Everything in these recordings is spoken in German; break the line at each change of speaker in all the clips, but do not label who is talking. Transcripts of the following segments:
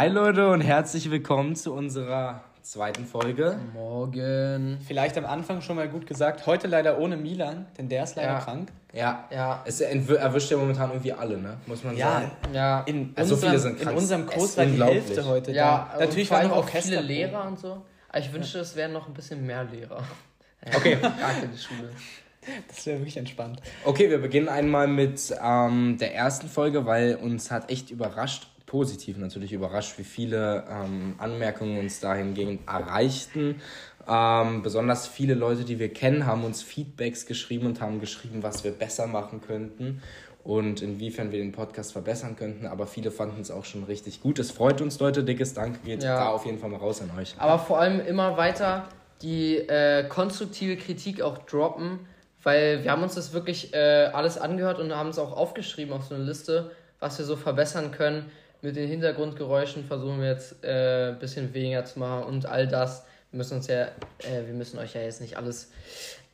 Hi Leute und herzlich willkommen zu unserer zweiten Folge.
Morgen.
Vielleicht am Anfang schon mal gut gesagt, heute leider ohne Milan, denn der ist leider
Ja.
krank.
Ja,
Ja.
es erwischt ja momentan irgendwie alle, ne? Muss man sagen.
Ja.
In,
Also
unserem,
viele sind
in
krank.
unserem
Es
Kurs
ist
war die
unglaublich.
Hälfte heute
Ja,
da. Natürlich waren noch
auch viele Lehrer und so. Aber ich wünschte, es wären noch ein bisschen mehr Lehrer.
Okay.
Gar keine Schule.
Das wäre wirklich entspannt.
Okay, wir beginnen einmal mit ähm, der ersten Folge, weil uns hat echt überrascht, positiv natürlich überrascht, wie viele ähm, Anmerkungen uns dahingehend erreichten. Ähm, besonders viele Leute, die wir kennen, haben uns Feedbacks geschrieben und haben geschrieben, was wir besser machen könnten und inwiefern wir den Podcast verbessern könnten. Aber viele fanden es auch schon richtig gut. Es freut uns, Leute. Dickes Dank geht
Ja.
da auf jeden Fall mal raus an euch.
Aber vor allem immer weiter die äh, konstruktive Kritik auch droppen, weil wir haben uns das wirklich äh, alles angehört und haben es auch aufgeschrieben auf so eine Liste, was wir so verbessern können. Mit den Hintergrundgeräuschen versuchen wir jetzt äh, ein bisschen weniger zu machen und all das. Wir müssen uns ja, äh, wir müssen euch ja jetzt nicht alles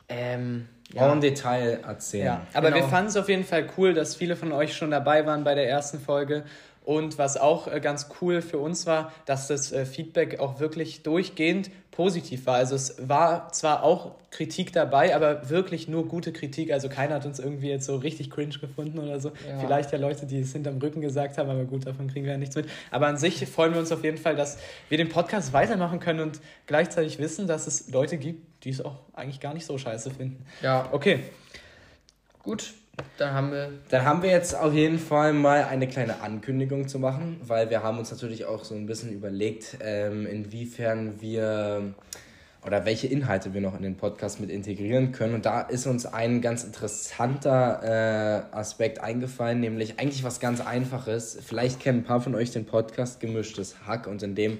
ähm,
Ja.
ja,
En Detail erzählen.
Ja, aber
Genau.
wir fanden es auf jeden Fall cool, dass viele von euch schon dabei waren bei der ersten Folge. Und was auch äh, ganz cool für uns war, dass das äh, Feedback auch wirklich durchgehend positiv war. Also es war zwar auch Kritik dabei, aber wirklich nur gute Kritik. Also keiner hat uns irgendwie jetzt so richtig cringe gefunden oder so.
Ja.
Vielleicht ja Leute, die es hinterm Rücken gesagt haben, aber gut, davon kriegen wir ja nichts mit. Aber an sich freuen wir uns auf jeden Fall, dass wir den Podcast weitermachen können und gleichzeitig wissen, dass es Leute gibt, die es auch eigentlich gar nicht so scheiße finden.
ja,
Okay,
gut. Dann haben wir
Dann haben wir jetzt auf jeden Fall mal eine kleine Ankündigung zu machen, weil wir haben uns natürlich auch so ein bisschen überlegt, ähm, inwiefern wir oder welche Inhalte wir noch in den Podcast mit integrieren können. Und da ist uns ein ganz interessanter äh, Aspekt eingefallen, nämlich eigentlich was ganz Einfaches. Vielleicht kennen ein paar von euch den Podcast Gemischtes Hack und in dem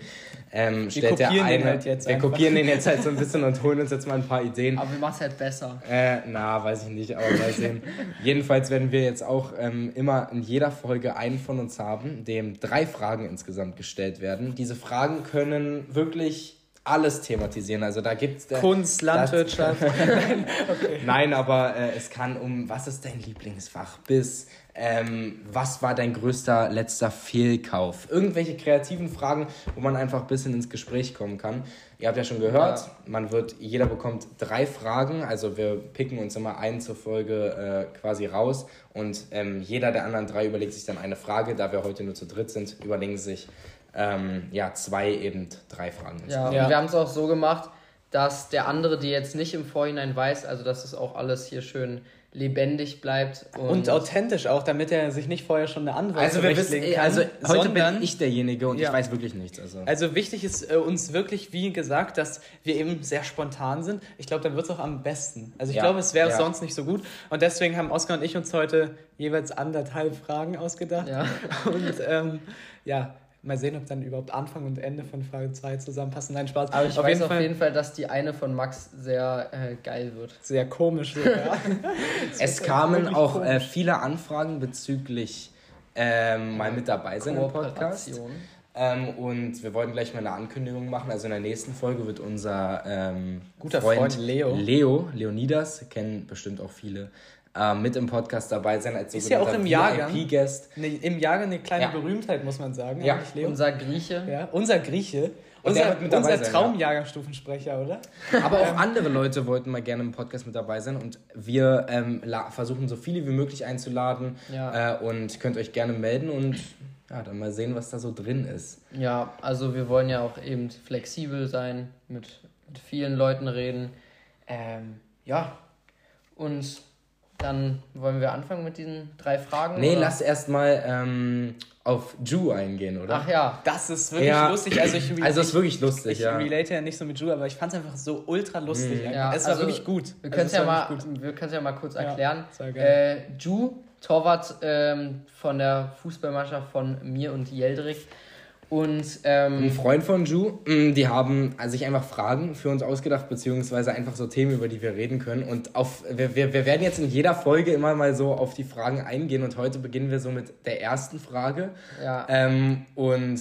ähm, stellt der eine,
halt jetzt
wir
einfach.
kopieren den jetzt halt so ein bisschen und holen uns jetzt mal ein paar Ideen.
Aber wir machen es halt besser.
Äh, na, weiß ich nicht, aber mal sehen. Jedenfalls werden wir jetzt auch ähm, immer in jeder Folge einen von uns haben, dem drei Fragen insgesamt gestellt werden. Diese Fragen können wirklich alles thematisieren. Also da gibt's äh,
Kunst, Landwirtschaft.
Nein, aber äh, es kann um, was ist dein Lieblingsfach? Bis, ähm, was war dein größter letzter Fehlkauf? Irgendwelche kreativen Fragen, wo man einfach ein bisschen ins Gespräch kommen kann. Ihr habt ja schon gehört,
Ja.
man wird, jeder bekommt drei Fragen, also wir picken uns immer einen zur Folge äh, quasi raus und ähm, jeder der anderen drei überlegt sich dann eine Frage. Da wir heute nur zu dritt sind, überlegen sich ähm, ja zwei eben drei Fragen.
Ja,
Ja.
und wir haben es auch so gemacht, dass der andere, die jetzt nicht im Vorhinein weiß, also dass es auch alles hier schön lebendig bleibt. Und,
Und authentisch auch, damit er sich nicht vorher schon eine Antwort
Also wir wissen, eh,
kann,
also heute
sondern,
bin ich derjenige und
Ja.
ich weiß wirklich nichts. Also.
Also wichtig ist äh, uns wirklich, wie gesagt, dass wir eben sehr spontan sind. Ich glaube, dann wird es auch am besten. Also ich
Ja.
glaube, es wäre
Ja.
sonst nicht so gut. Und deswegen haben Oskar und ich uns heute jeweils anderthalb Fragen ausgedacht.
Ja.
Und ähm, ja, mal sehen, ob dann überhaupt Anfang und Ende von Frage 2 zusammenpassen. Nein, Spaß.
aber ich
auf
weiß
jeden
auf
Fall
jeden Fall, dass die eine von Max sehr äh, geil wird.
sehr komisch sogar.
Es kamen auch äh, viele Anfragen bezüglich ähm, mal mit dabei sein im Podcast. Ähm, und wir wollten gleich mal eine Ankündigung machen. Also in der nächsten Folge wird unser ähm,
Guter Freund Leo.
Leo, Leonidas, kennen bestimmt auch viele, ähm, mit im Podcast dabei sein als
Ist ja auch im Jahrgang. Ne, Im Jahrgang eine kleine
Ja.
Berühmtheit, muss man sagen.
Ja.
Unser Grieche.
ja, unser Grieche. Unser, unser Traumjahrgangsstufensprecher, oder?
Aber auch andere Leute wollten mal gerne im Podcast mit dabei sein und wir ähm, versuchen so viele wie möglich einzuladen
Ja.
äh, und könnt euch gerne melden und ja, dann mal sehen, was da so drin ist.
Ja, also wir wollen ja auch eben flexibel sein, mit, mit vielen Leuten reden. Ähm, ja, und dann wollen wir anfangen mit diesen drei Fragen.
Nee,
oder?
lass erst mal ähm, auf Ju eingehen, oder?
Ach ja,
Das ist wirklich
Ja.
lustig. Also ich,
Also es ist wirklich lustig,
ich
ja.
relate ja nicht so mit Ju, aber ich fand es einfach so ultra lustig.
Mhm.
Ja,
es war
also
wirklich gut.
wir
Also
können es
es
ja, mal,
gut.
wir ja mal kurz
Ja,
erklären. Äh, Ju, Torwart ähm, von der Fußballmannschaft von mir und Jeldrik. Und
Ein
ähm,
Freund von Ju, mh, die haben sich einfach Fragen für uns ausgedacht, beziehungsweise einfach so Themen, über die wir reden können. Und auf, wir, wir, wir werden jetzt in jeder Folge immer mal so auf die Fragen eingehen. Und heute beginnen wir so mit der ersten Frage.
ja,
Ähm, und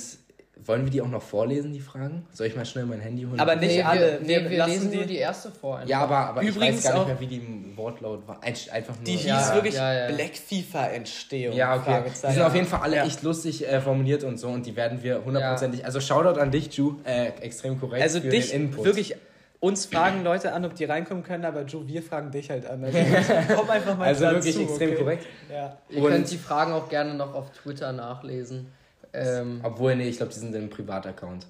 wollen wir die auch noch vorlesen, die Fragen? Soll ich mal schnell mein Handy holen?
Aber nicht
Nee,
alle.
wir,
Wir
nee, wir
lassen
lesen
die-
nur die erste vor. einfach.
ja, aber, aber
Übrigens
ich weiß gar nicht mehr, wie die im Wortlaut war. Ein- Einfach nur.
Die hieß
Ja,
wirklich
ja, ja.
Black FIFA Entstehung.
ja, okay. Die sind auf jeden Fall alle
Ja.
echt lustig äh, formuliert und so und die werden wir hundertprozentig. Also Shoutout an dich, Ju, äh, extrem korrekt.
Also
für
dich,
den Input.
wirklich, uns fragen Leute an, ob die reinkommen können, aber Joe, wir fragen dich halt an. Also, komm einfach mal
Also
dazu,
wirklich extrem
okay?
korrekt.
Ja.
Ihr
Und-
könnt die Fragen auch gerne noch auf Twitter nachlesen. Ähm,
Obwohl, nee, ich glaube, die sind im Privataccount.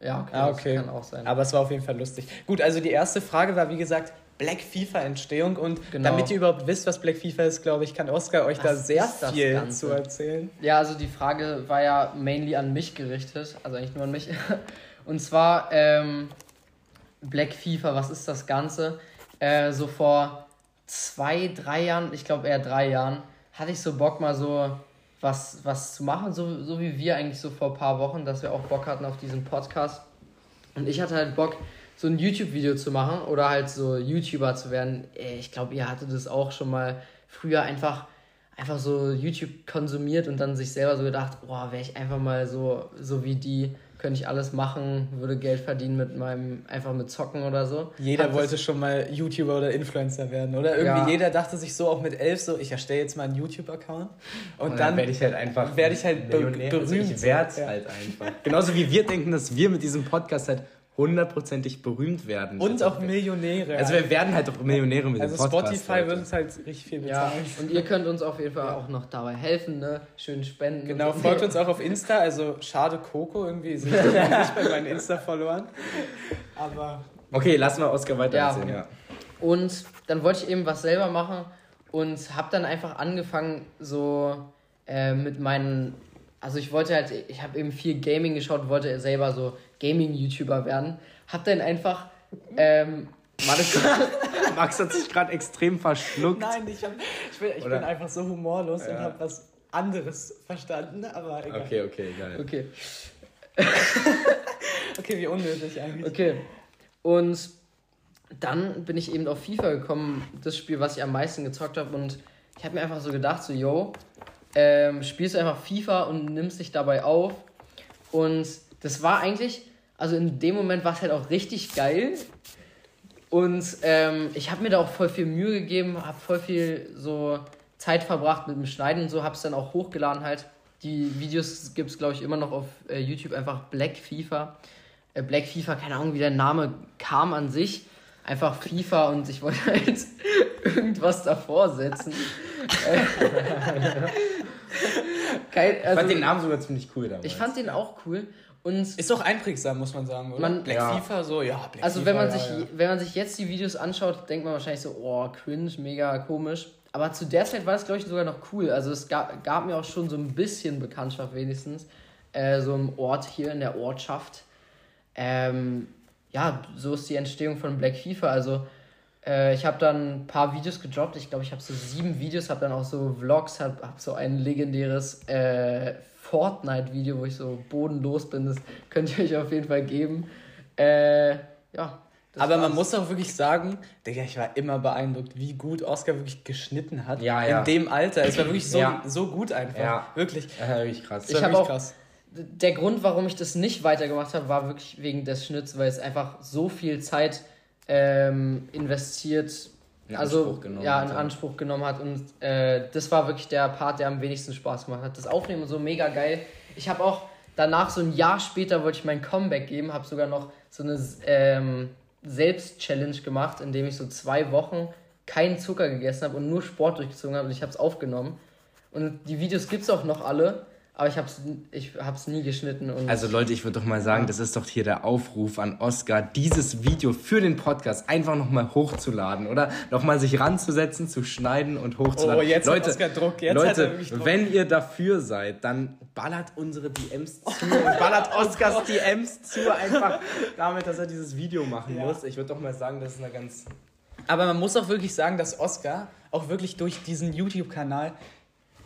ja, okay,
Ah,
das
okay.
kann auch sein.
Aber es war auf jeden Fall lustig. Gut, also die erste Frage war, wie gesagt, Black FIFA Entstehung und
Genau.
damit ihr überhaupt wisst, was Black FIFA ist, glaube ich, kann Oskar euch da
Was
sehr
ist das
viel
Ganze?
zu erzählen.
Ja, also die Frage war ja mainly an mich gerichtet, also eigentlich nur an mich. Und zwar ähm, Black FIFA, was ist das Ganze? Äh, so vor zwei, drei Jahren, ich glaube eher drei Jahren, hatte ich so Bock mal so was, was zu machen, so, so wie wir eigentlich so vor ein paar Wochen, dass wir auch Bock hatten auf diesen Podcast. Und ich hatte halt Bock, so ein YouTube-Video zu machen oder halt so YouTuber zu werden. Ich glaube, ihr hattet das auch schon mal früher einfach, einfach so YouTube konsumiert und dann sich selber so gedacht, boah, wäre ich einfach mal so, so wie die, könnte ich alles machen, würde Geld verdienen mit meinem, einfach mit Zocken oder so.
Jeder
Hat
wollte schon mal YouTuber oder Influencer werden, oder? Irgendwie
Ja.
jeder dachte sich so auch mit elf so, ich erstelle jetzt mal einen YouTube-Account und, dann,
werde ich halt einfach
werd ich halt be-
Millionär. Also
berühmt.
ich werde
Ja.
halt einfach. Genauso wie wir denken, dass wir mit diesem Podcast halt hundertprozentig berühmt werden.
und
Also,
auch Millionäre.
Also wir werden halt auch Millionäre mit
also
dem Podcast.
Spotify
Leute.
wird uns halt richtig viel
Ja,
bezahlen.
und ihr könnt uns auf jeden Fall auch noch dabei helfen, ne? Schön spenden.
Genau,
so.
folgt uns auch auf Insta, also schade Coco, irgendwie das nicht bei meinen Insta-Followern. Aber
Okay, lass mal Oskar weiter
Ja.
erzählen, ja.
Und dann wollte ich eben was selber machen und habe dann einfach angefangen, so äh, mit meinen. Also ich wollte halt, ich habe eben viel Gaming geschaut, wollte selber so Gaming-YouTuber werden. Hab dann einfach. Ähm,
Max, hat sich gerade extrem verschluckt.
nein, ich, hab, ich, bin, ich bin einfach so humorlos und
Ja.
habe was anderes verstanden, aber egal.
Okay, okay, geil.
okay,
Okay, wie unnötig eigentlich.
okay. Und dann bin ich eben auf FIFA gekommen, das Spiel, was ich am meisten gezockt habe. Und ich habe mir einfach so gedacht, so, yo, ähm, spielst du einfach FIFA und nimmst dich dabei auf. Und das war eigentlich, also in dem Moment war es halt auch richtig geil. Und ähm, ich habe mir da auch voll viel Mühe gegeben, habe voll viel so Zeit verbracht mit dem Schneiden und so, habe es dann auch hochgeladen halt. Die Videos gibt es, glaube ich, immer noch auf äh, YouTube, einfach Black FIFA. Äh, Black FIFA, keine Ahnung, wie der Name kam an sich. Einfach FIFA und ich wollte halt irgendwas davor setzen. Kein,
Ich
also,
fand den Namen sogar ziemlich cool damals.
ich fand den auch cool. Und
Ist doch einprägsam, muss man sagen, oder?
Man-
Black
ja.
FIFA, so, ja, Black
Also
FIFA,
wenn man,
ja,
sich,
ja.
wenn man sich jetzt die Videos anschaut, denkt man wahrscheinlich so, oh, cringe, mega komisch. Aber zu der Zeit war das, glaube ich, sogar noch cool. Also es gab, gab mir auch schon so ein bisschen Bekanntschaft wenigstens. Äh, so im Ort hier, in der Ortschaft. Ähm, ja, so ist die Entstehung von Black FIFA. Also äh, ich habe dann ein paar Videos gedroppt. Ich glaube, ich habe so sieben Videos, habe dann auch so Vlogs, habe hab so ein legendäres äh, Fortnite-Video, wo ich so bodenlos bin. Das könnt ihr euch auf jeden Fall geben. Äh, ja. das
Aber man muss auch wirklich sagen, Digga, ich war immer beeindruckt, wie gut Oscar wirklich geschnitten hat.
Ja, ja.
In dem Alter. Es war wirklich so,
Ja.
so gut einfach.
Ja.
Wirklich.
Ja, richtig krass.
Ich
war
hab
wirklich
auch-
krass.
der Grund, warum ich das nicht weitergemacht habe, war wirklich wegen des Schnitts, weil es einfach so viel Zeit ähm, investiert,
In
also ja, in. Anspruch genommen hat und äh, das war wirklich der Part, der am wenigsten Spaß gemacht hat. Das Aufnehmen so mega geil. Ich habe auch danach so ein Jahr später wollte ich mein Comeback geben, habe sogar noch so eine ähm, Selbst-Challenge gemacht, indem ich so zwei Wochen keinen Zucker gegessen habe und nur Sport durchgezogen habe und ich habe es aufgenommen. Und die Videos gibt es auch noch alle, aber ich habe es ich hab's nie geschnitten. Und
Also Leute, ich würde doch mal sagen, das ist doch hier der Aufruf an Oscar, dieses Video für den Podcast einfach nochmal hochzuladen, oder? Nochmal sich ranzusetzen, zu schneiden und hochzuladen.
Oh, jetzt hat
Leute,
Oscar Druck, jetzt hat er
Leute,
wirklich Druck.
wenn ihr dafür seid, dann ballert unsere DMs zu und ballert Oscars DMs zu, einfach damit, dass er dieses Video machen
Ja.
muss. Ich würde doch mal sagen, das ist eine ganz...
Aber man muss auch wirklich sagen, dass Oscar auch wirklich durch diesen YouTube-Kanal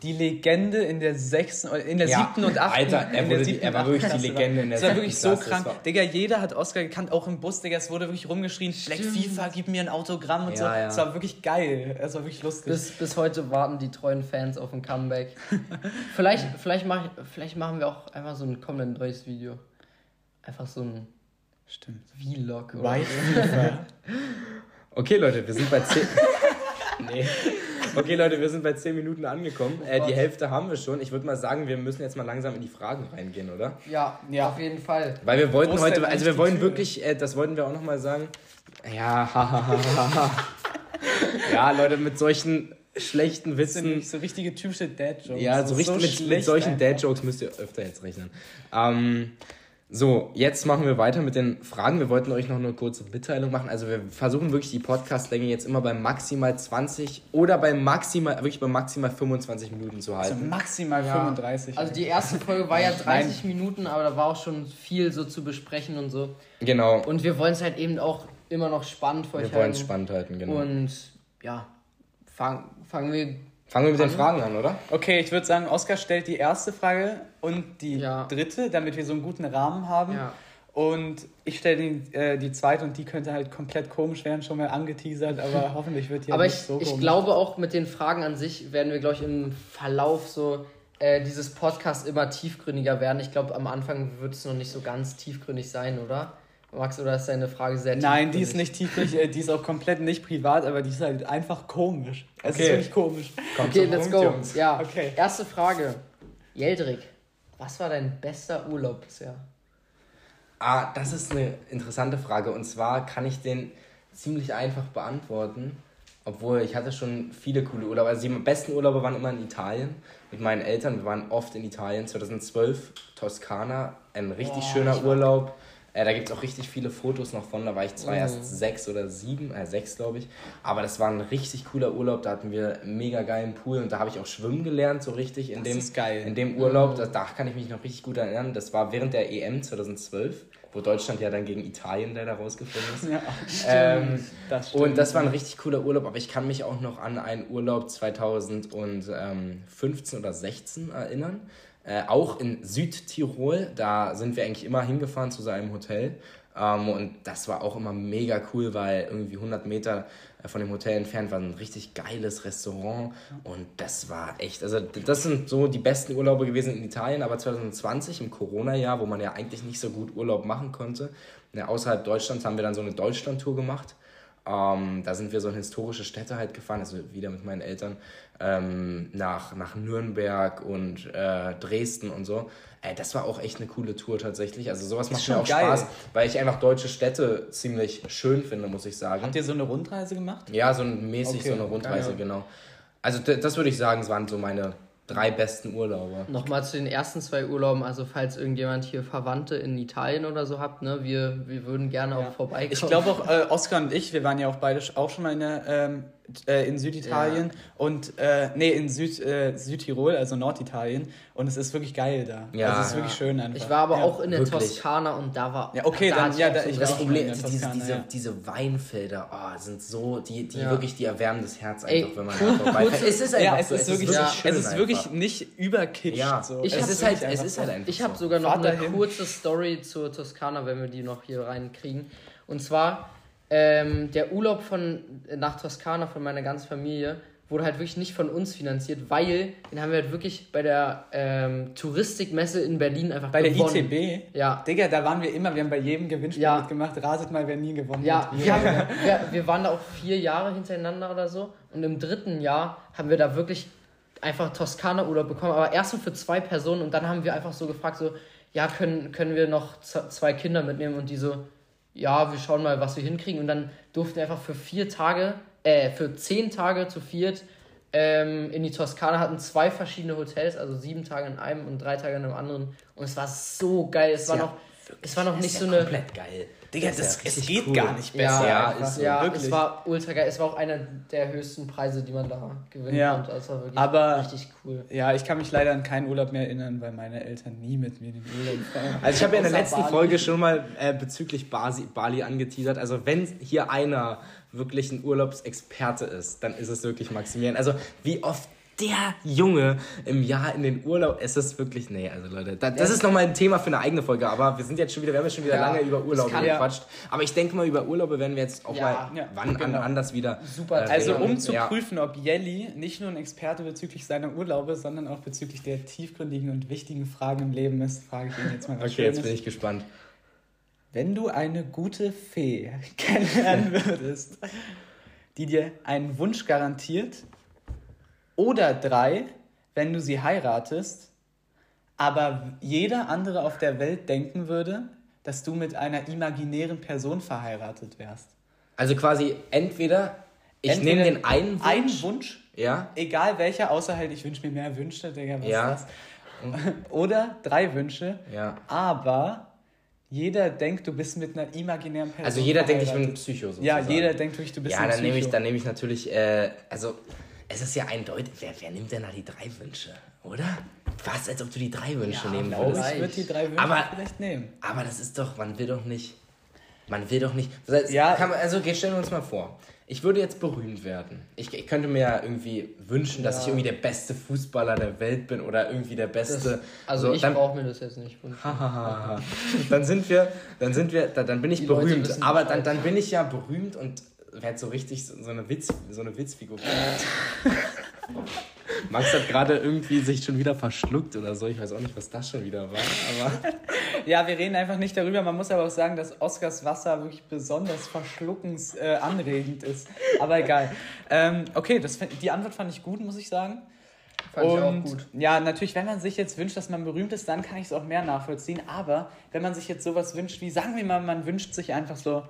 die Legende in der sechsten, in der
Ja,
siebten und achten.
Alter, er
in der
wurde die-
siebten
er war wirklich die Legende in der
Das war
siebten
wirklich so
Klasse,
krank.
war-
Digga, jeder hat Oscar gekannt, auch im Bus, Digga, es wurde wirklich rumgeschrien, Black FIFA, gib mir ein Autogramm und so.
Ja, ja.
Es war wirklich geil. Es war wirklich lustig.
Bis, bis heute warten die treuen Fans auf ein Comeback. vielleicht, vielleicht, mach, ich- vielleicht machen wir auch einfach so ein komplett neues Video. Einfach so ein
Stimmt.
Vlog. oder
White
so.
FIFA.
Okay, Leute, wir sind bei 10. nee. Okay, Leute, wir sind bei 10 Minuten angekommen. Äh, die. Hälfte haben wir schon. Ich würde mal sagen, wir müssen jetzt mal langsam in die Fragen reingehen, oder?
Ja,
Ja.
auf jeden Fall.
Weil wir wollten heute, also wir wollen wirklich, äh, das wollten wir auch nochmal sagen. Ja, hahaha. ja, Leute, mit solchen schlechten
Das sind
Witzen.
so richtige typische Dad-Jokes.
Ja, so richtig mit, mit
schlecht
solchen. Dad-Jokes müsst ihr öfter jetzt rechnen. Ähm, so, jetzt machen wir weiter mit den Fragen. Wir wollten euch noch eine kurze Mitteilung machen. Also wir versuchen wirklich die Podcast-Länge jetzt immer bei maximal 20 oder bei maximal, wirklich bei maximal 25 Minuten zu
Also
halten.
maximal
Ja.
35.
Also die erste Folge war ja 30 Minuten, aber da war auch schon viel so zu besprechen und so.
Genau.
Und wir wollen es halt eben auch immer noch spannend für euch
Wir wollen es
halten.
spannend halten, genau.
Und ja, fang, fangen wir.
Fangen wir mit den? Fragen an, oder?
Okay, ich würde sagen, Oskar stellt die erste Frage und die
Ja.
dritte, damit wir so einen guten Rahmen haben.
Ja.
Und ich stelle die, äh, die zweite und die könnte halt komplett komisch werden, schon mal angeteasert, aber hoffentlich wird die
Aber
halt
ich,
nicht so
ich
komisch.
glaube auch mit den Fragen an sich werden wir, glaube ich, im Verlauf so äh, dieses Podcast immer tiefgründiger werden. Ich glaube, am Anfang wird es noch nicht so ganz tiefgründig sein, oder? Max, oder ist deine Frage sehr
Nein, die ist nicht tiefgründig, äh, die ist auch komplett nicht privat, aber die ist halt einfach komisch. Es
Okay.
ist wirklich komisch.
Kommt
Okay, let's
Punkt,
go.
Jungs.
Ja,
Okay.
erste Frage. Jeldrik, was war dein bester Urlaub bisher?
Ah, das ist eine interessante Frage. Und zwar kann ich den ziemlich einfach beantworten. Obwohl, ich hatte schon viele coole Urlaube. Also die besten Urlaube waren immer in Italien mit meinen Eltern. Wir waren oft in Italien. 2012 Toskana, ein richtig
Boah,
schöner Urlaub. Äh, da gibt es auch richtig viele Fotos noch von. Da war ich zwar
Mhm.
erst sechs oder sieben, äh, sechs glaube ich. Aber das war ein richtig cooler Urlaub. Da hatten wir einen mega geilen Pool und da habe ich auch schwimmen gelernt, so richtig in
Das
dem,
ist geil.
in dem Urlaub. Da, da kann ich mich noch richtig gut erinnern. Das war während der EM 2012, wo Deutschland ja dann gegen Italien leider rausgeflogen ist.
Ja,
Ähm,
das stimmt.
und das war ein richtig cooler Urlaub, aber ich kann mich auch noch an einen Urlaub 2015 oder 16 erinnern. Äh, auch in Südtirol, da sind wir eigentlich immer hingefahren zu seinem Hotel. Ähm, und das war auch immer mega cool, weil irgendwie 100 Meter äh, von dem Hotel entfernt war ein richtig geiles Restaurant. Und das war echt, also das sind so die besten Urlaube gewesen in Italien, aber 2020 im Corona-Jahr, wo man ja eigentlich nicht so gut Urlaub machen konnte, ja, außerhalb Deutschlands haben wir dann so eine Deutschland-Tour gemacht. Ähm, da sind wir so in historische Städte halt gefahren, also wieder mit meinen Eltern, ähm, nach, nach Nürnberg und äh, Dresden und so. Äh, das war auch echt eine coole Tour tatsächlich. Also sowas macht mir auch
geil.
Spaß, weil ich einfach deutsche Städte ziemlich schön finde, muss ich sagen.
Habt ihr so eine Rundreise gemacht?
Ja, so ein mäßig
Okay,
so eine Rundreise,
geil.
genau. Also das würde ich sagen, es waren so meine drei besten Urlaube.
Nochmal zu den ersten zwei Urlauben, also falls irgendjemand hier Verwandte in Italien oder so habt, ne, wir, wir würden gerne auch vorbeikommen.
Ich glaube auch, äh, Oskar und ich, wir waren ja auch beide auch schon mal in, der, ähm, äh, in Süditalien und, äh, nee, in Süd, äh, Südtirol, also Norditalien. Und es ist wirklich geil da.
Ja.
also es ist
Ja.
wirklich schön einfach.
Ich war aber
ja.
auch in der
wirklich.
Toskana und da war.
Ja, okay,
da
dann- ja, da- ich
Das Problem diese,
Toskana,
diese,
ja.
diese Weinfelder, oh, sind so, die, die
Ja.
wirklich, die erwärmen das Herz
Ey,
einfach, wenn man da vorbeifährt. Es ist
Ja,
einfach
es
so,
ist wirklich,
ja,
schön
es ist wirklich nicht überkitscht.
Ja,
so.
Ich
es
hab
ist halt, es ist halt einfach
Ich habe
so.
sogar noch eine kurze Story zur Toskana, wenn wir die noch hier reinkriegen. Und zwar, ähm, der Urlaub von, nach Toskana von meiner ganzen Familie wurde halt wirklich nicht von uns finanziert, weil den haben wir halt wirklich bei der ähm, Touristikmesse in Berlin einfach
Bei der
gewonnen.
ITB?
Ja.
Digga, da waren wir immer, wir haben bei jedem Gewinnspiel
Ja.
mitgemacht. Raset mal, wer nie gewonnen
Ja,
hat.
wir, haben, wir, wir waren da auch vier Jahre hintereinander oder so. Und im dritten Jahr haben wir da wirklich einfach Toskana-Urlaub bekommen, aber erst nur für zwei Personen. Und dann haben wir einfach so gefragt, so, ja, können, können wir noch zwei Kinder mitnehmen? Und die so, ja, wir schauen mal, was wir hinkriegen. Und dann durften wir einfach für vier Tage, äh, für zehn Tage zu viert ähm, in die Toskana, hatten zwei verschiedene Hotels, also sieben Tage in einem und drei Tage in einem anderen. Und es war so geil. Es war
ja
noch, es war noch nicht so eine.
komplett geil.
Digga,
Das
das, es geht
cool.
gar nicht besser.
Ja,
einfach.
ist so,
ja,
wirklich.
es war ultra geil. Es war auch einer der höchsten Preise, die man da gewinnen
Ja.
konnte. Also es war wirklich
Aber-
richtig cool.
Ja, ich kann mich leider an keinen Urlaub mehr erinnern, weil meine Eltern nie mit mir in den Urlaub fahren.
Also ich habe ja in der letzten
Bali.
Folge schon mal äh, bezüglich Basi, Bali angeteasert. Also wenn hier einer wirklich ein Urlaubsexperte ist, dann ist es wirklich Maximilian. Also wie oft der Junge im Jahr in den Urlaub. Es ist wirklich, nee, also Leute, das, das ist nochmal ein Thema für eine eigene Folge, aber wir sind jetzt schon wieder, wir haben jetzt schon wieder
Ja,
lange über
das
Urlaube
kann-
gequatscht. Aber ich denke mal, über Urlaube werden wir jetzt auch
Ja.
mal
Ja,
wann
genau.
an, anders wieder.
Super
äh,
Also um zu
ja.
prüfen, ob Jelly nicht nur ein Experte bezüglich seiner Urlaube, sondern auch bezüglich der tiefgründigen und wichtigen Fragen im Leben ist, frage ich ihn jetzt mal was
Okay, jetzt bin ich gespannt.
Wenn du eine gute Fee kennenlernen würdest, die dir einen Wunsch garantiert, oder drei, wenn du sie heiratest, aber jeder andere auf der Welt denken würde, dass du mit einer imaginären Person verheiratet wärst.
Also quasi entweder ich
Entweder
nehme den einen Wunsch,
Einen Wunsch,
ja,
egal welcher, außer halt, ich wünsche mir mehr Wünsche, Digga, was
Ja.
ist das? Oder drei Wünsche,
ja.
aber jeder denkt, du bist mit einer imaginären Person
Also jeder denkt, ich bin ein. Psycho sozusagen.
Ja, jeder denkt wirklich, du bist
Ja,
ein
dann nehme ich,
Psycho.
dann nehme ich natürlich, äh, also es ist ja eindeutig, wer, wer nimmt denn da die drei Wünsche, oder? Fast als ob du die drei Wünsche nehmen
glaube,
würdest.
ich würde die drei Wünsche
Aber-
vielleicht nehmen.
Aber das ist doch, man will doch nicht, man will doch nicht, das
Ja.
man, also okay, stellen wir uns mal vor, ich würde jetzt berühmt werden. Ich, ich könnte mir ja irgendwie wünschen, dass
Ja.
ich irgendwie der beste Fußballer der Welt bin oder irgendwie der beste.
Das, also
so,
ich
dann,
brauche mir das jetzt nicht
dann sind wir, dann sind wir, dann, dann bin ich
Die
berühmt. Aber dann, dann bin ich ja berühmt und werde so richtig so, so eine Witz, so eine Witzfigur. Max hat gerade irgendwie sich schon wieder verschluckt oder so. Ich weiß auch nicht, was das schon wieder war. Aber
Ja, wir reden einfach nicht darüber. Man muss aber auch sagen, dass Oscars Wasser wirklich besonders verschluckensanregend äh, anregend ist. Aber egal. Ähm, okay, das, die Antwort fand ich gut, muss ich sagen.
Fand ich auch
Und
gut.
ja, natürlich, wenn man sich jetzt wünscht, dass man berühmt ist, dann kann ich es auch mehr nachvollziehen. Aber wenn man sich jetzt sowas wünscht, wie sagen wir mal, man wünscht sich einfach so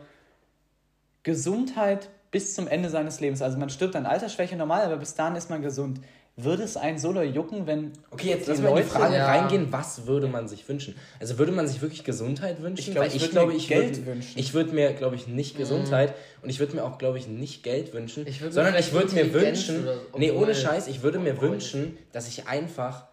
Gesundheit bis zum Ende seines Lebens. Also man stirbt an Altersschwäche normal, aber bis dahin ist man gesund. Würde es einen so doll jucken, wenn
okay, jetzt
die
lass mal in die Frage
Ja.
reingehen, was würde man sich wünschen? Also würde man sich wirklich Gesundheit wünschen?
Ich glaub,
Weil
ich würd mir Geld
würd-
wünschen.
Ich würde mir, glaube ich, nicht Gesundheit und ich würde mir auch, glaube ich, nicht Geld wünschen,
Ich
sondern ich würde mir wünschen,
oder-
nee, ohne Scheiß, ich würde mir wünschen, dass ich einfach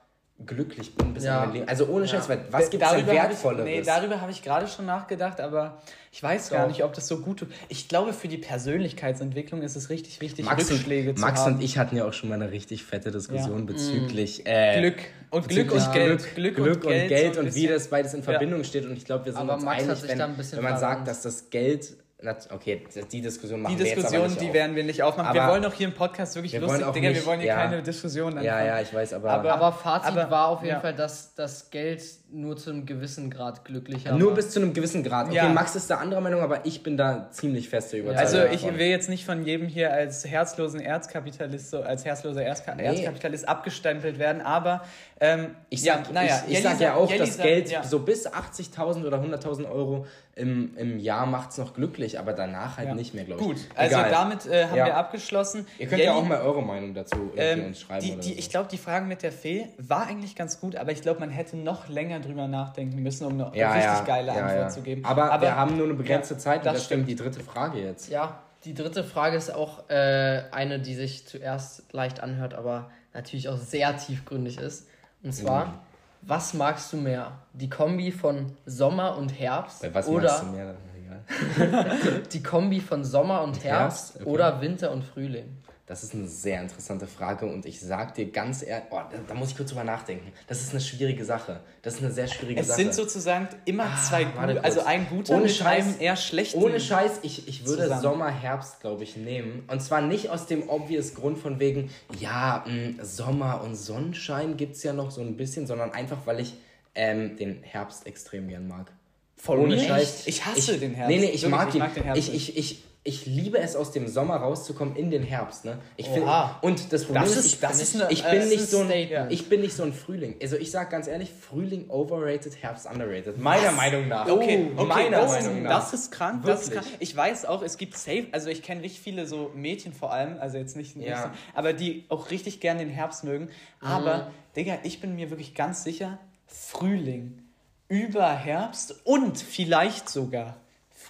glücklich bin bis
Ja.
Leben. Also ohne
Ja.
Scheiß, weil was gibt es denn Wertvolleres?
Ich, nee, darüber habe ich gerade schon nachgedacht, aber ich weiß gar
Doch.
nicht, ob das so gut tut. Ich glaube, für die Persönlichkeitsentwicklung ist es richtig wichtig,
Max,
Rückschläge
und,
zu
Max
haben.
und ich hatten ja auch schon mal eine richtig fette Diskussion
Ja.
bezüglich äh,
Glück und Glück und Geld.
Glück, Glück, und Geld,
so
und wie das beides in Verbindung steht. Und ich glaube, wir sind
Aber
uns
Max
einig, wenn, wenn man sagt, dass das Geld. Na, Okay, die Diskussion machen
Die
wir jetzt aber
Diskussion,
nicht
die
auf.
werden wir nicht aufmachen. wir
Aber
wollen doch hier im Podcast wirklich
wir
lustig, Digga, wir wollen hier
ja.
keine Diskussion anfangen.
Ja, ja, ich weiß, aber,
Aber-
Aber Fazit
aber-
war auf jeden
ja.
Fall, dass das Geld nur zu einem gewissen Grad glücklicher
nur bis zu einem gewissen Grad. Okay,
Ja.
Max ist da anderer Meinung, aber ich bin da ziemlich feste Überzeugung.
Also ich
davon.
will jetzt nicht von jedem hier als herzlosen Erzkapitalist, so als herzloser Erzka Erzkapitalist abgestempelt werden, werden, ähm,
Ich
ja,
sag,
naja,
ich, ich sag ja auch,
Jelly
das Geld
ja.
so bis 80.000 oder 100.000 Euro im, im Jahr macht es noch glücklich, aber danach halt
Ja.
nicht mehr, glaube ich.
Gut, also
Egal.
damit äh, haben
Ja.
wir abgeschlossen.
Ihr könnt ja
Jelly-
auch mal eure Meinung dazu irgendwie
Ähm,
uns schreiben.
die,
oder
die,
so.
ich glaube, die Frage mit der Fee war eigentlich ganz gut, aber ich glaube, man hätte noch länger drüber nachdenken müssen, um eine
ja,
richtig
ja,
geile
ja,
Antwort
ja.
zu geben.
Aber, wir haben nur eine begrenzte
ja,
Zeit und
das
deswegen
stimmt.
die dritte Frage jetzt.
Ja, die dritte Frage ist auch äh, eine, die sich zuerst leicht anhört, aber natürlich auch sehr tiefgründig ist. Und zwar,
Mhm.
was magst du mehr? Die Kombi von Sommer und Herbst
Bei was
oder
magst du mehr? Egal.
die Kombi von Sommer und Herbst,
Herbst? Okay.
oder Winter und Frühling?
Das ist eine sehr interessante Frage und ich sag dir ganz ehrlich, oh, da, da muss ich kurz drüber nachdenken. Das ist eine schwierige Sache. Das ist eine sehr schwierige
Es
Sache.
sind sozusagen immer zwei
Ah, warte
gute, also ein guter
Ohne Scheiß-
einem eher schlechten.
Ohne Scheiß, ich, ich würde
Zusammen.
Sommer, Herbst, glaube ich, nehmen. Und zwar nicht aus dem obvious Grund von wegen, ja, mh, Sommer und Sonnenschein gibt es ja noch so ein bisschen, sondern einfach, weil ich ähm, den Herbst extrem gern mag.
Von
Ohne? Scheiß.
Ich hasse den Herbst.
Nee, nee, ich
Wirklich,
mag
ich mag den Herbst
ich, ich, ich, ich liebe es, aus dem Sommer rauszukommen in den Herbst. Ne? Ich find,
Oha.
und das Problem
Das
ist,
ist-
ich,
das ist eine-
ich bin nicht so
ein
ein,
Statement.
ich bin nicht so ein Frühling. Also ich sag ganz ehrlich, Frühling overrated, Herbst underrated. Meiner Meinung nach.
Okay, okay
meiner
das,
Meinung nach.
das ist krank. Das ist krank. Ich weiß auch, es gibt safe, also ich kenne richtig viele so Mädchen vor allem, also jetzt nicht,
Ja.
so, aber die auch richtig gerne den Herbst mögen. Aber, Digga, ich bin mir wirklich ganz sicher, Frühling über Herbst und vielleicht sogar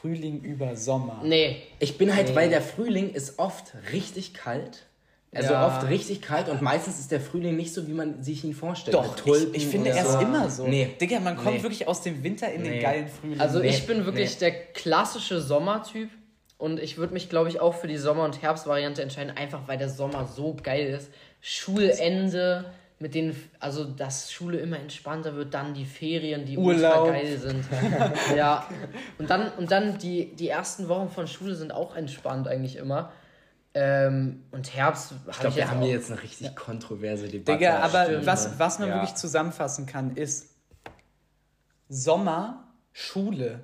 Frühling über Sommer.
Nee,
Ich bin halt,
Nee.
weil der Frühling ist oft richtig kalt. Also
Ja.
oft richtig kalt und meistens ist der Frühling nicht so, wie man sich ihn vorstellt.
Doch, ich, ich finde, er ist
so.
immer so.
Nee.
Digga, man kommt
Nee.
wirklich aus dem Winter in den
Nee.
geilen Frühling.
also
Nee,
ich bin wirklich
nee.
der klassische Sommertyp Und ich würde mich, glaube ich, auch für die Sommer- und Herbstvariante entscheiden, einfach weil der Sommer so geil ist. Schulende mit den, also dass Schule immer entspannter wird, dann die Ferien, die
Urlaub.
ultra geil sind. ja. Und dann, und dann die, die ersten Wochen von Schule sind auch entspannt eigentlich immer. Ähm, und Herbst
Ich glaube, wir haben hier jetzt eine richtig kontroverse Debatte.
Digga, aber
stimmt,
was, was man
Ja.
wirklich zusammenfassen kann, ist Sommer, Schule.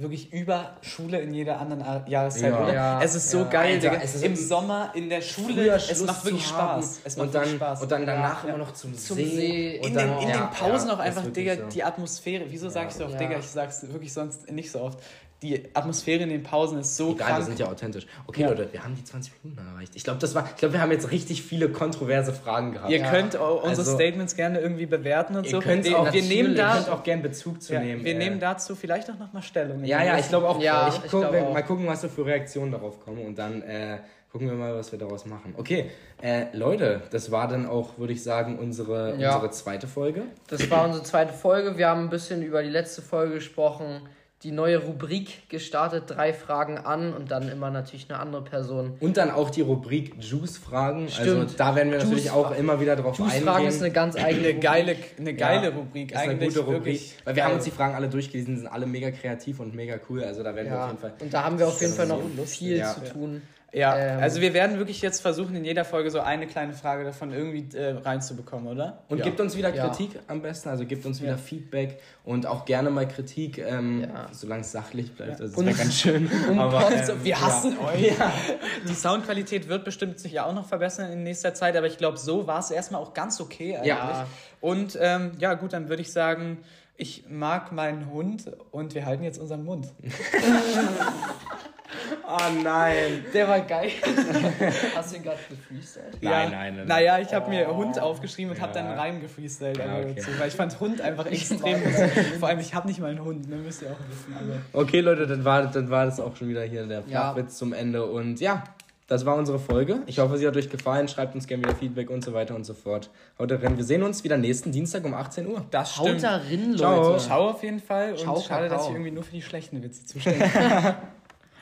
Wirklich über Schule in jeder anderen Jahreszeit,
Ja.
oder?
Ja.
Es ist so
Ja.
geil,
Alter,
Digga.
es ist
Im Sommer, in der Schule, es macht wirklich Spaß. Es macht
und dann,
wirklich Spaß.
Und dann danach
Ja.
immer noch zum,
Zum
See.
See.
in
Und
den,
dann,
in
ja,
den Pausen
ja,
auch einfach, Digga,
so.
die Atmosphäre. Wieso sag ich so oft,
Ja.
Digga? Ich sag's wirklich sonst nicht so oft. Die Atmosphäre in den Pausen ist so
Egal, wir
krank.
sind ja authentisch. Okay, Leute, wir haben die 20 Minuten erreicht. Ich glaube, das war, ich glaube, wir haben jetzt richtig viele kontroverse Fragen gehabt.
Ihr
Ja.
könnt unsere
Also-
Statements gerne irgendwie bewerten und
Ihr
so.
könnt
wir,
auch,
wir nehmen
ihr
da,
könnt auch gern Bezug zu
ja,
nehmen.
wir
äh,
nehmen dazu vielleicht auch noch mal Stellung.
Ja, ja, ich glaube auch.
Ja,
ich
ich glaub
wir-
auch.
Mal gucken, was so für Reaktionen darauf kommen und dann äh, gucken wir mal, was wir daraus machen. Okay, äh, Leute, das war dann auch, würde ich sagen, unsere,
Ja.
unsere zweite Folge.
Das war unsere zweite Folge. Wir haben ein bisschen über die letzte Folge gesprochen. Die neue Rubrik gestartet, drei Fragen an und dann immer natürlich eine andere Person.
Und dann auch die Rubrik Juice-Fragen. Also
Stimmt.
da werden wir natürlich
Juice-
auch immer wieder drauf
Juice-Fragen
eingehen.
ist eine ganz eigene
eine geile, eine geile
Ja,
Rubrik.
ist eine
Eigentlich
gute Rubrik. Weil wir haben
geil.
uns die Fragen alle durchgelesen, sind alle mega kreativ und mega cool. Also da werden wir auf
ja.
jeden Fall.
Und da haben wir auf jeden Fall noch
so
viel
Ja.
zu tun.
Ja,
Ähm,
also wir werden wirklich jetzt versuchen, in jeder Folge so eine kleine Frage davon irgendwie äh, reinzubekommen, oder?
Und
ja.
gibt uns wieder
Ja.
Kritik am besten, also gibt uns wieder
Ja.
Feedback und auch gerne mal Kritik, ähm,
Ja.
solange es sachlich bleibt.
Ja.
Also das wäre ganz schön. Aber, ähm,
Wir hassen
ja.
euch. Die Soundqualität wird bestimmt sich ja auch noch verbessern in nächster Zeit, aber ich glaube, so war es erstmal auch ganz okay eigentlich.
Ja.
Und ähm, ja, gut, dann würde ich sagen, ich mag meinen Hund und wir halten jetzt unseren Mund.
Oh nein.
Der war geil. Hast du ihn gerade gefreestylt?
Nein,
ja,
nein, nein, nein.
Naja, ich habe mir Hund aufgeschrieben und
Ja.
habe dann Reim gefreestylt
Ja,
einfach
okay.
dazu, weil ich fand Hund einfach extrem lustig. Vor allem, ich habe nicht mal einen Hund, ne, müsst ihr auch wissen. Aber
Okay, Leute, dann war, dann war das auch schon wieder hier der
Ja.
Flachwitz zum Ende. Und ja, das war unsere Folge. Ich hoffe, sie hat euch gefallen. Schreibt uns gerne wieder Feedback und so weiter und so fort. Haut rein. Wir sehen uns wieder nächsten Dienstag um 18 Uhr.
das
Haut
stimmt.
darin,
Ciao.
Leute.
Ciao auf jeden Fall und
Ciao,
schade, dass ich irgendwie nur für die schlechten Witze zuständig bin.